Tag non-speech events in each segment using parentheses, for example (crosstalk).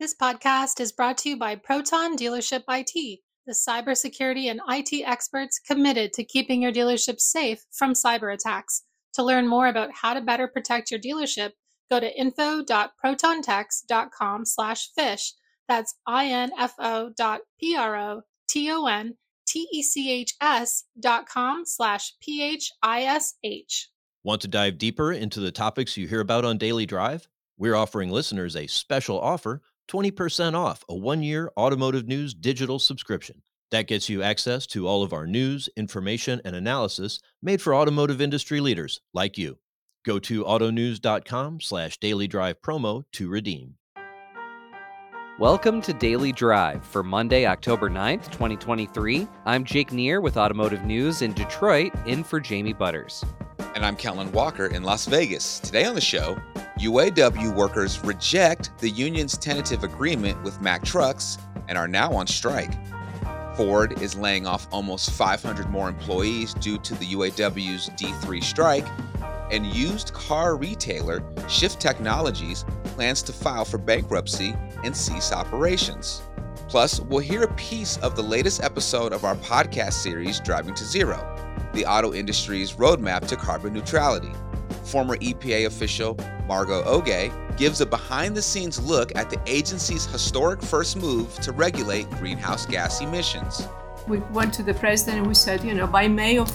This podcast is brought to you by Proton Dealership IT, the cybersecurity and IT experts committed to keeping your dealership safe from cyber attacks. To learn more about how to better protect your dealership, go to info.protontechs.com slash phish. That's I-N-F-O dot P-R-O-T-O-N-T-E-C-H-S dot com slash P-H-I-S-H. Want to dive deeper into the topics you hear about on Daily Drive? We're offering listeners a special offer 20% off a one year automotive news digital subscription. That gets you access to all of our news, information, and analysis made for automotive industry leaders like you. Go to autonews.com slash daily drive promo to redeem. Welcome to Daily Drive for Monday, October 9th, 2023. I'm Jake Neher with Automotive News in Detroit, in for Jamie Butters. And I'm Kellen Walker in Las Vegas. Today on the show, UAW workers reject the union's tentative agreement with Mack Trucks and are now on strike. Ford is laying off almost 500 more employees due to the UAW's D3 strike, and used car retailer Shift Technologies plans to file for bankruptcy and cease operations. Plus, we'll hear a piece of the latest episode of our podcast series, Driving to Zero, the auto industry's roadmap to carbon neutrality former EPA official Margot Oge gives a behind the scenes look at the agency's historic first move to regulate greenhouse gas emissions. We went to the president and we said, you know, by May of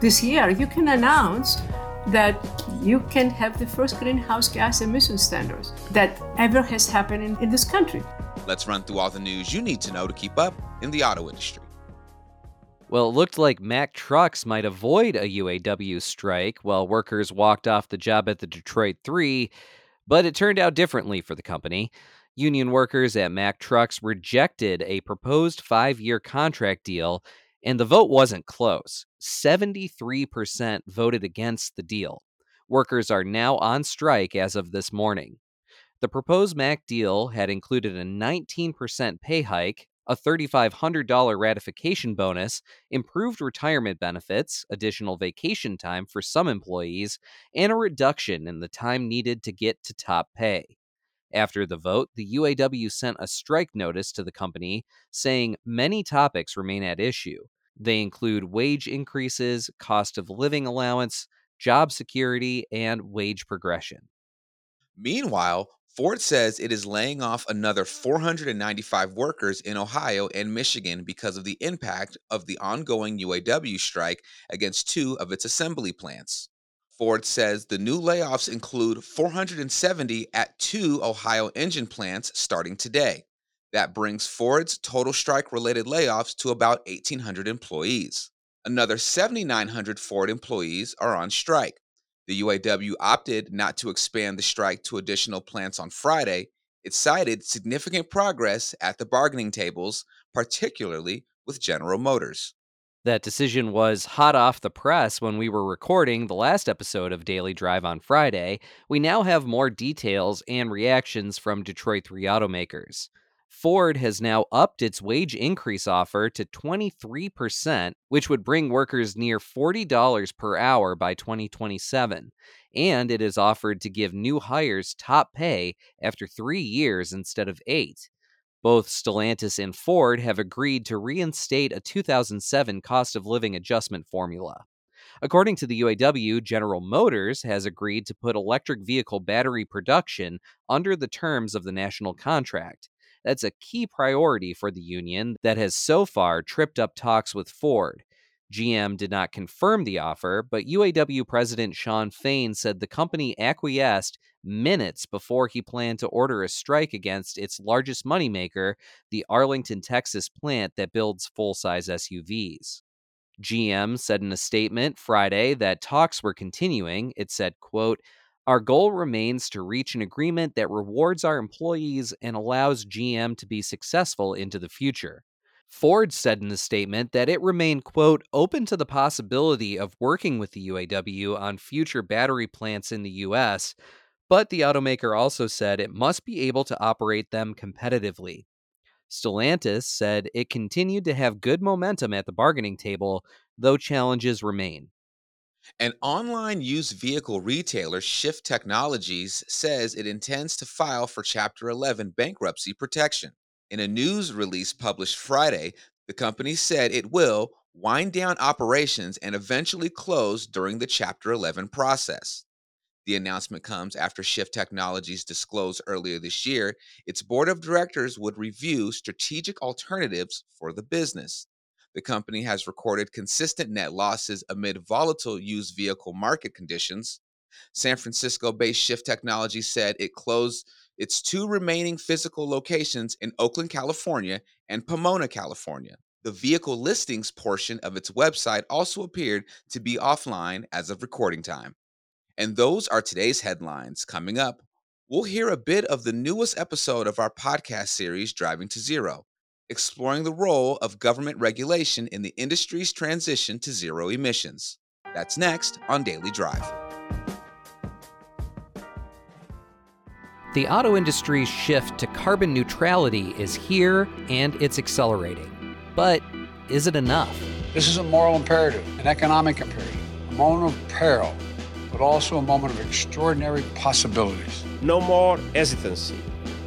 this year, you can announce that you can have the first greenhouse gas emission standards that ever has happened in, in this country. Let's run through all the news you need to know to keep up in the auto industry. Well, it looked like Mack Trucks might avoid a UAW strike while workers walked off the job at the Detroit 3, but it turned out differently for the company. Union workers at Mack Trucks rejected a proposed five year contract deal, and the vote wasn't close. 73% voted against the deal. Workers are now on strike as of this morning. The proposed Mack deal had included a 19% pay hike, a $3,500 ratification bonus, improved retirement benefits, additional vacation time for some employees, and a reduction in the time needed to get to top pay. After the vote, the UAW sent a strike notice to the company saying many topics remain at issue. They include wage increases, cost of living allowance, job security, and wage progression. Meanwhile, Ford says it is laying off another 495 workers in Ohio and Michigan because of the impact of the ongoing UAW strike against two of its assembly plants. Ford says the new layoffs include 470 at two Ohio engine plants starting today. That brings Ford's total strike related layoffs to about 1,800 employees. Another 7,900 Ford employees are on strike. The UAW opted not to expand the strike to additional plants on Friday. It cited significant progress at the bargaining tables, particularly with General Motors. That decision was hot off the press when we were recording the last episode of Daily Drive on Friday. We now have more details and reactions from Detroit 3 automakers. Ford has now upped its wage increase offer to 23%, which would bring workers near $40 per hour by 2027. And it is offered to give new hires top pay after three years instead of eight. Both Stellantis and Ford have agreed to reinstate a 2007 cost of living adjustment formula. According to the UAW, General Motors has agreed to put electric vehicle battery production under the terms of the national contract. That's a key priority for the union that has so far tripped up talks with Ford. GM did not confirm the offer, but UAW President Shawn Fain said the company acquiesced minutes before he planned to order a strike against its largest moneymaker, the Arlington, Texas plant that builds full size SUVs. GM said in a statement Friday that talks were continuing. It said, quote, our goal remains to reach an agreement that rewards our employees and allows GM to be successful into the future. Ford said in the statement that it remained, quote, open to the possibility of working with the UAW on future battery plants in the U.S., but the automaker also said it must be able to operate them competitively. Stellantis said it continued to have good momentum at the bargaining table, though challenges remain. An online used vehicle retailer, Shift Technologies, says it intends to file for Chapter 11 bankruptcy protection. In a news release published Friday, the company said it will wind down operations and eventually close during the Chapter 11 process. The announcement comes after Shift Technologies disclosed earlier this year its board of directors would review strategic alternatives for the business. The company has recorded consistent net losses amid volatile used vehicle market conditions. San Francisco based Shift Technology said it closed its two remaining physical locations in Oakland, California and Pomona, California. The vehicle listings portion of its website also appeared to be offline as of recording time. And those are today's headlines. Coming up, we'll hear a bit of the newest episode of our podcast series, Driving to Zero exploring the role of government regulation in the industry's transition to zero emissions. That's next on Daily Drive. The auto industry's shift to carbon neutrality is here and it's accelerating. But is it enough? This is a moral imperative, an economic imperative, a moment of peril, but also a moment of extraordinary possibilities. No more hesitancy,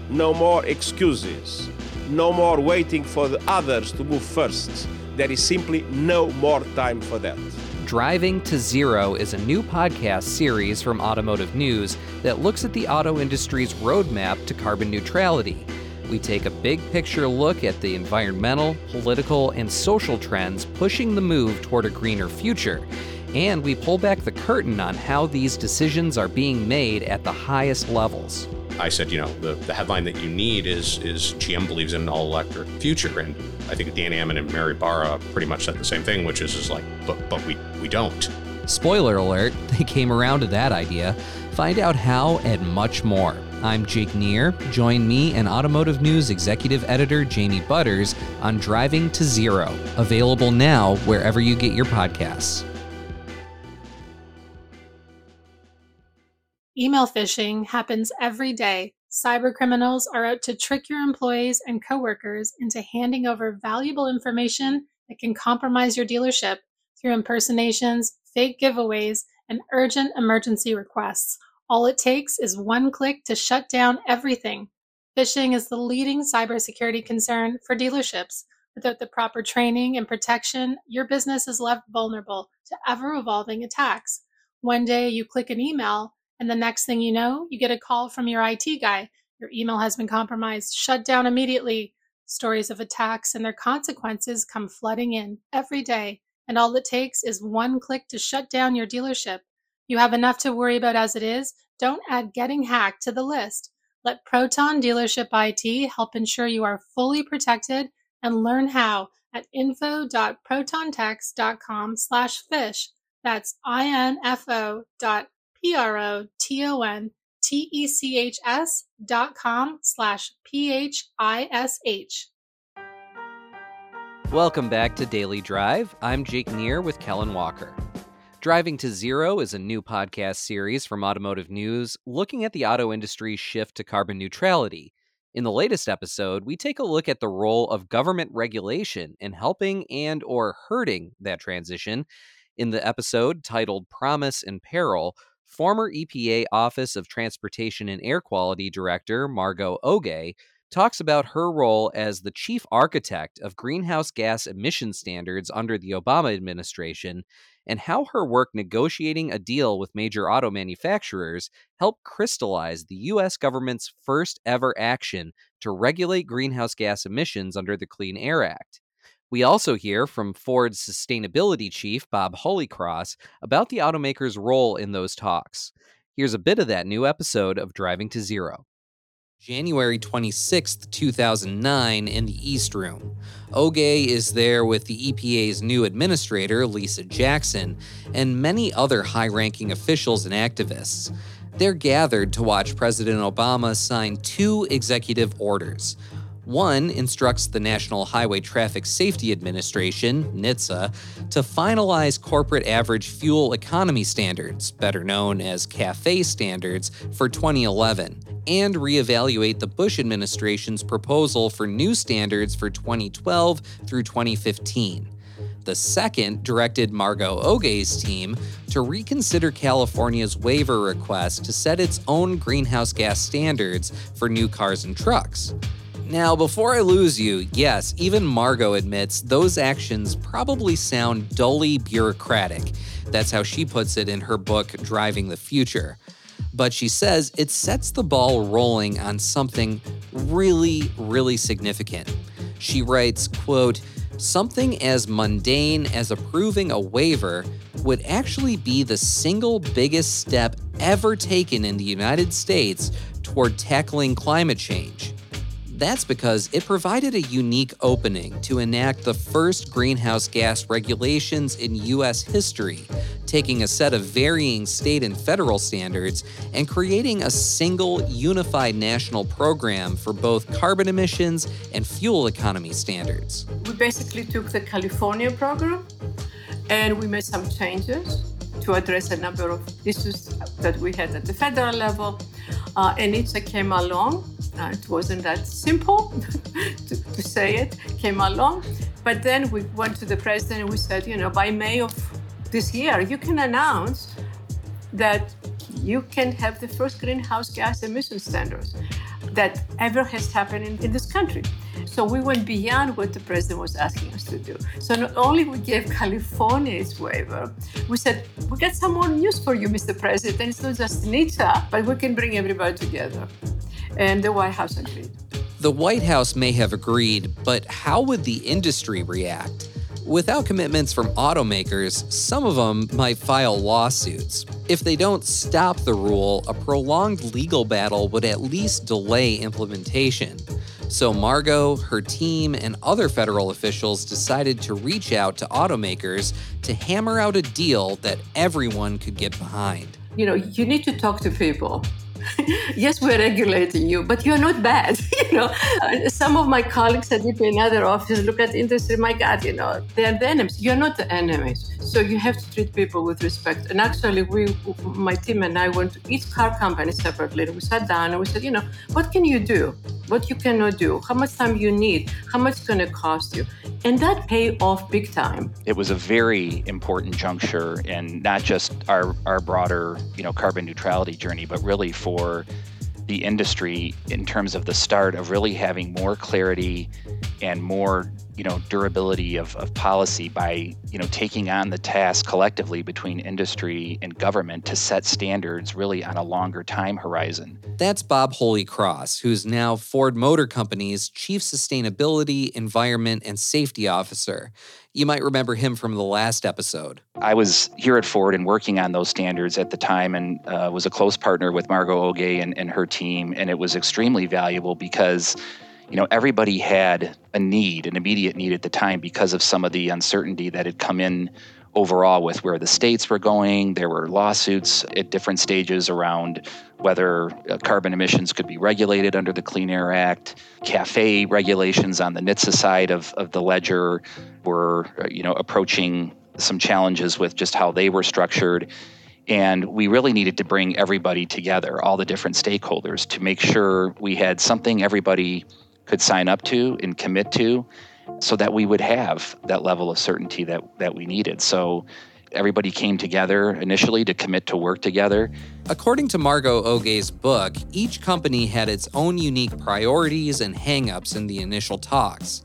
no more excuses no more waiting for the others to move first. There is simply no more time for that. Driving to Zero is a new podcast series from Automotive News that looks at the auto industry's roadmap to carbon neutrality. We take a big picture look at the environmental, political, and social trends pushing the move toward a greener future. And we pull back the curtain on how these decisions are being made at the highest levels. I said, you know, the, the headline that you need is is GM believes in an all electric future, and I think Dan Ammann and Mary Barra pretty much said the same thing, which is is like, but but we we don't. Spoiler alert: (laughs) they came around to that idea. Find out how and much more. I'm Jake Neher. Join me and Automotive News executive editor Jamie Butters on Driving to Zero, available now wherever you get your podcasts. Email phishing happens every day. Cybercriminals are out to trick your employees and coworkers into handing over valuable information that can compromise your dealership through impersonations, fake giveaways, and urgent emergency requests. All it takes is one click to shut down everything. Phishing is the leading cybersecurity concern for dealerships. Without the proper training and protection, your business is left vulnerable to ever evolving attacks. One day you click an email and the next thing you know, you get a call from your IT guy. Your email has been compromised. Shut down immediately. Stories of attacks and their consequences come flooding in every day. And all it takes is one click to shut down your dealership. You have enough to worry about as it is. Don't add getting hacked to the list. Let Proton Dealership IT help ensure you are fully protected and learn how at info.protontechs.com slash phish. That's info dot P-R-O-T-O-N-T-E-C-H-S dot com slash P-H-I-S-H. Welcome back to Daily Drive. I'm Jake Neher with Kellen Walker. Driving to Zero is a new podcast series from Automotive News looking at the auto industry's shift to carbon neutrality. In the latest episode, we take a look at the role of government regulation in helping and or hurting that transition. In the episode titled Promise and Peril, Former EPA Office of Transportation and Air Quality Director Margot Oge talks about her role as the chief architect of greenhouse gas emission standards under the Obama administration and how her work negotiating a deal with major auto manufacturers helped crystallize the U.S. government's first ever action to regulate greenhouse gas emissions under the Clean Air Act. We also hear from Ford's sustainability chief, Bob Holycross, about the automaker's role in those talks. Here's a bit of that new episode of Driving to Zero. January 26th, 2009, in the East Room. Oge is there with the EPA's new administrator, Lisa Jackson, and many other high ranking officials and activists. They're gathered to watch President Obama sign two executive orders one instructs the National Highway Traffic Safety Administration, NHTSA, to finalize corporate average fuel economy standards, better known as CAFE standards, for 2011, and reevaluate the Bush administration's proposal for new standards for 2012 through 2015. The second directed Margot Oge's team to reconsider California's waiver request to set its own greenhouse gas standards for new cars and trucks. Now, before I lose you, yes, even Margot admits those actions probably sound dully bureaucratic. That's how she puts it in her book, Driving the Future. But she says it sets the ball rolling on something really, really significant. She writes, quote, something as mundane as approving a waiver would actually be the single biggest step ever taken in the United States toward tackling climate change. That's because it provided a unique opening to enact the first greenhouse gas regulations in U.S. history, taking a set of varying state and federal standards and creating a single unified national program for both carbon emissions and fuel economy standards. We basically took the California program and we made some changes to address a number of issues that we had at the federal level. Uh, and it came along uh, it wasn't that simple (laughs) to, to, say it, came along. But then we went to the president and we said, you know, by May of this year, you can announce that you can have the first greenhouse gas emission standards that ever has happened in, in this country. So we went beyond what the president was asking us to do. So not only we gave (laughs) California its waiver, we said, we got some more news for you, Mr. President. It's not just NHTSA, but we can bring everybody together and the White House agreed. The White House may have agreed, but how would the industry react? Without commitments from automakers, some of them might file lawsuits. If they don't stop the rule, a prolonged legal battle would at least delay implementation. So Margot, her team, and other federal officials decided to reach out to automakers to hammer out a deal that everyone could get behind. You know, you need to talk to people (laughs) yes, we're regulating you, but you're not bad. (laughs) (laughs) you know, uh, some of my colleagues at in other offices look at industry. My God, you know, they're the enemies. You're not the enemies. So you have to treat people with respect. And actually, we, my team and I went to each car company separately. And we sat down and we said, you know, what can you do? What you cannot do? How much time you need? How much it's going to cost you? And that paid off big time. It was a very important juncture in not just our, our broader, you know, carbon neutrality journey, but really for the industry in terms of the start of really having more clarity and more you know durability of, of policy by you know taking on the task collectively between industry and government to set standards really on a longer time horizon that's bob Holycross who's now ford motor company's chief sustainability environment and safety officer you might remember him from the last episode. I was here at Ford and working on those standards at the time and uh, was a close partner with Margot Oge and, and her team. And it was extremely valuable because you know, everybody had a need, an immediate need at the time because of some of the uncertainty that had come in overall with where the states were going. There were lawsuits at different stages around whether uh, carbon emissions could be regulated under the Clean Air Act. CAFE regulations on the NHTSA side of, of the ledger were, uh, you know, approaching some challenges with just how they were structured. And we really needed to bring everybody together, all the different stakeholders, to make sure we had something everybody could sign up to and commit to so that we would have that level of certainty that, that we needed. So everybody came together initially to commit to work together. According to Margot Oge's book, each company had its own unique priorities and hangups in the initial talks.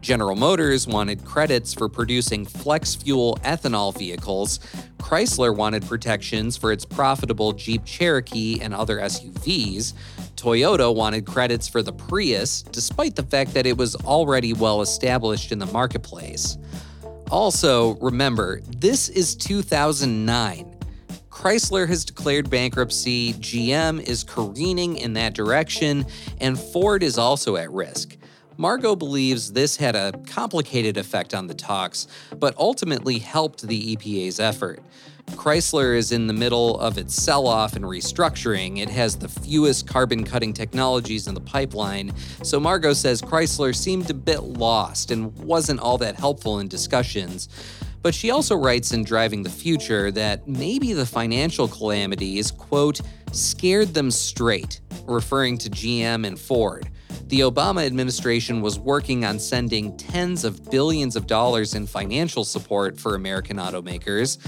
General Motors wanted credits for producing flex fuel ethanol vehicles. Chrysler wanted protections for its profitable Jeep Cherokee and other SUVs. Toyota wanted credits for the Prius, despite the fact that it was already well established in the marketplace. Also, remember, this is 2009. Chrysler has declared bankruptcy, GM is careening in that direction, and Ford is also at risk. Margot believes this had a complicated effect on the talks, but ultimately helped the EPA's effort. Chrysler is in the middle of its sell off and restructuring. It has the fewest carbon cutting technologies in the pipeline, so Margot says Chrysler seemed a bit lost and wasn't all that helpful in discussions. But she also writes in Driving the Future that maybe the financial calamities, quote, scared them straight, referring to GM and Ford. The Obama administration was working on sending tens of billions of dollars in financial support for American automakers.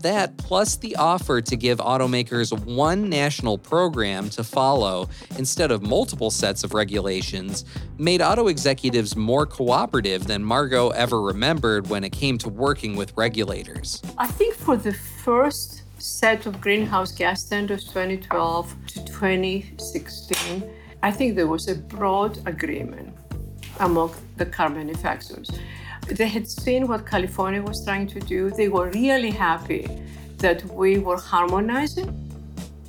That, plus the offer to give automakers one national program to follow instead of multiple sets of regulations, made auto executives more cooperative than Margot ever remembered when it came to working with regulators. I think for the first set of greenhouse gas standards 2012 to 2016, I think there was a broad agreement among the car manufacturers. They had seen what California was trying to do. They were really happy that we were harmonizing.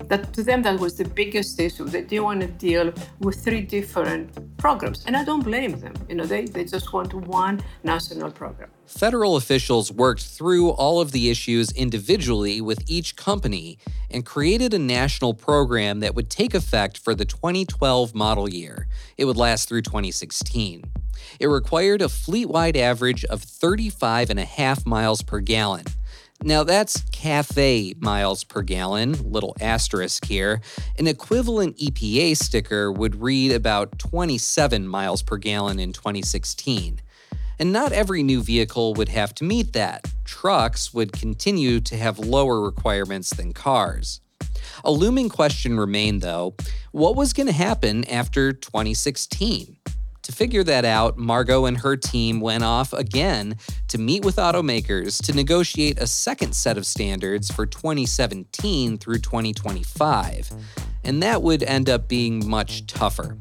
That to them that was the biggest issue. They didn't want to deal with three different programs. And I don't blame them. You know, they, they just want one national program. Federal officials worked through all of the issues individually with each company and created a national program that would take effect for the 2012 model year. It would last through 2016. It required a fleet wide average of 35 and a half miles per gallon. Now that's cafe miles per gallon, little asterisk here. An equivalent EPA sticker would read about 27 miles per gallon in 2016. And not every new vehicle would have to meet that. Trucks would continue to have lower requirements than cars. A looming question remained, though what was going to happen after 2016? To figure that out, Margot and her team went off again to meet with automakers to negotiate a second set of standards for 2017 through 2025. And that would end up being much tougher.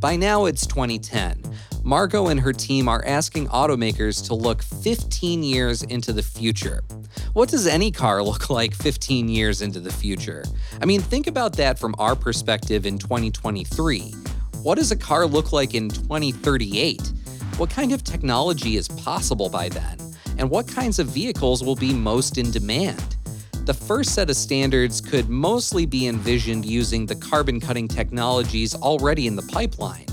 By now, it's 2010. Margot and her team are asking automakers to look 15 years into the future. What does any car (laughs) look like 15 years into the future? I mean, think about that from our perspective in 2023. What does a car look like in 2038? What kind of technology is possible by then? And what kinds of vehicles will be most in demand? The first set of standards could mostly be envisioned using the carbon cutting technologies already in the pipeline.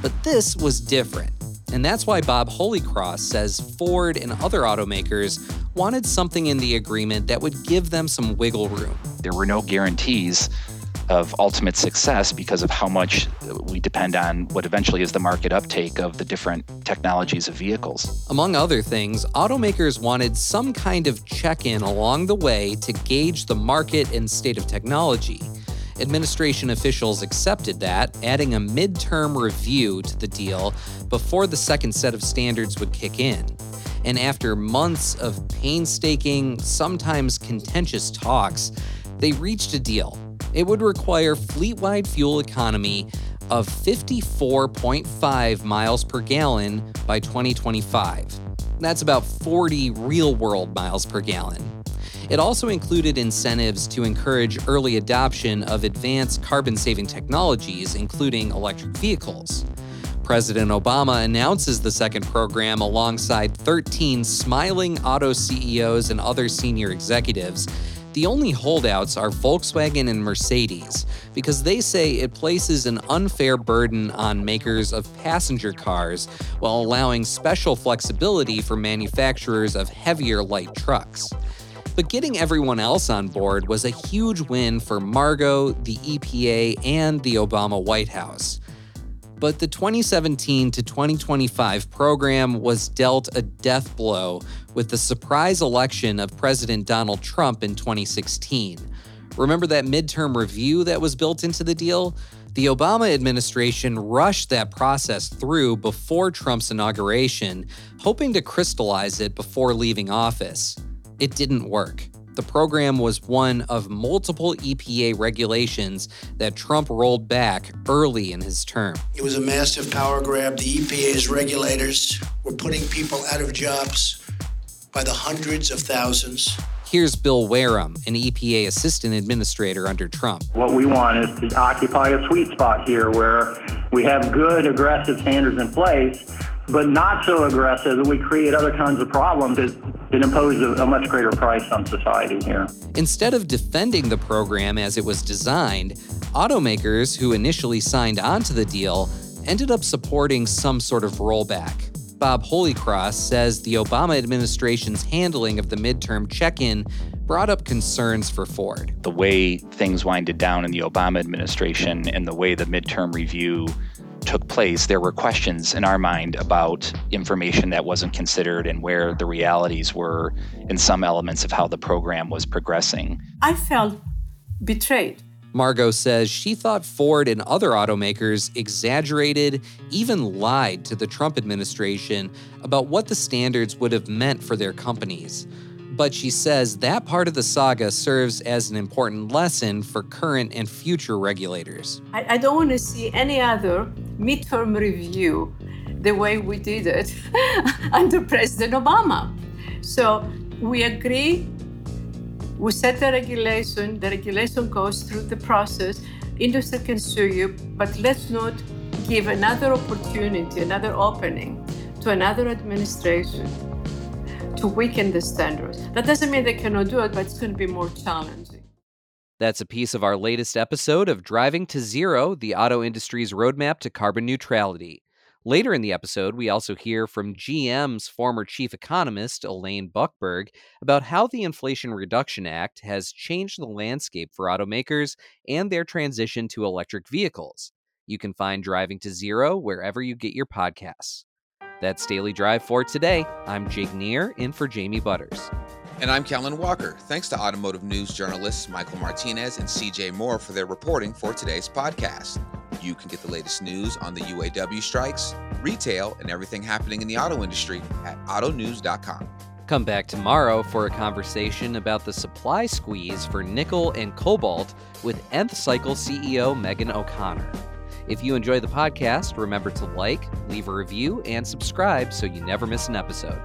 But this was different. And that's why Bob Holycross says Ford and other automakers wanted something in the agreement that would give them some wiggle room. There were no guarantees of ultimate success because of how much we depend on what eventually is the market uptake of the different technologies of vehicles. Among other things, automakers wanted some kind of check in along the way to gauge the market and state of technology. Administration officials accepted that, adding a midterm review to the deal before the second set of standards would kick in. And after months of painstaking, sometimes contentious talks, they reached a deal it would require fleet wide fuel economy of 54.5 miles per gallon by 2025. That's about 40 real world miles per gallon. It also included incentives to encourage early adoption of advanced carbon saving technologies, including electric vehicles. President Obama announces the second program alongside 13 smiling auto CEOs and other senior executives the only holdouts are Volkswagen and Mercedes, because they say it places an unfair burden on makers of passenger cars while allowing special flexibility for manufacturers of heavier light trucks. But getting everyone else on board was a huge win for Margot, the EPA, and the Obama White House. But the 2017 to 2025 program was dealt a death blow with the surprise election of President Donald Trump in 2016. Remember that midterm review that was built into the deal? The Obama administration rushed that process through before Trump's inauguration, hoping to crystallize it before leaving office. It didn't work. The program was one of multiple EPA regulations that Trump rolled back early in his term. It was a massive power grab. The EPA's regulators were putting people out of jobs by the hundreds of thousands. Here's Bill Wehrum, an EPA assistant administrator under Trump. What we want is to occupy a sweet spot here where we have good, aggressive standards in place, but not so aggressive that we create other kinds of problems that, that impose a, a much greater price on society here. Instead of defending the program as it was designed, automakers who initially signed onto the deal ended up supporting some sort of rollback. Bob Holycross says the Obama administration's handling of the midterm check in brought up concerns for Ford. The way things winded down in the Obama administration and the way the midterm review took place, there were questions in our mind about information that wasn't considered and where the realities were in some elements of how the program was progressing. I felt betrayed. Margot says she thought Ford and other automakers exaggerated, even lied to the Trump administration about what the standards would have meant for their companies. But she says that part of the saga serves as an important lesson for current and future regulators. I, I don't want to see any other midterm review the way we did it (laughs) under President Obama. So we agree we set the regulation, the regulation goes through the process, industry can sue you, but let's not give another opportunity, another opening to another administration to weaken the standards. That doesn't mean they cannot do it, but it's going to be more challenging. That's a piece of our latest episode of Driving to Zero, the auto industry's roadmap to carbon neutrality. Later in the episode, we also hear from GM's former chief economist, Elaine Buckberg, about how the Inflation Reduction Act has changed the landscape for automakers and their transition to electric vehicles. You can find Driving to Zero wherever you get your podcasts. That's Daily Drive for today. I'm Jake Neher, in for Jamie Butters. And I'm Kellen Walker. Thanks to automotive news journalists Michael Martinez and CJ Moore for their reporting for today's podcast. You can get the latest news on the UAW strikes, retail, and everything happening in the auto industry at autonews.com. Come back tomorrow for a conversation about the supply squeeze for nickel and cobalt with Nth Cycle CEO Megan O'Connor. If you enjoy the podcast, remember to like, leave a review, and subscribe so you never miss an episode.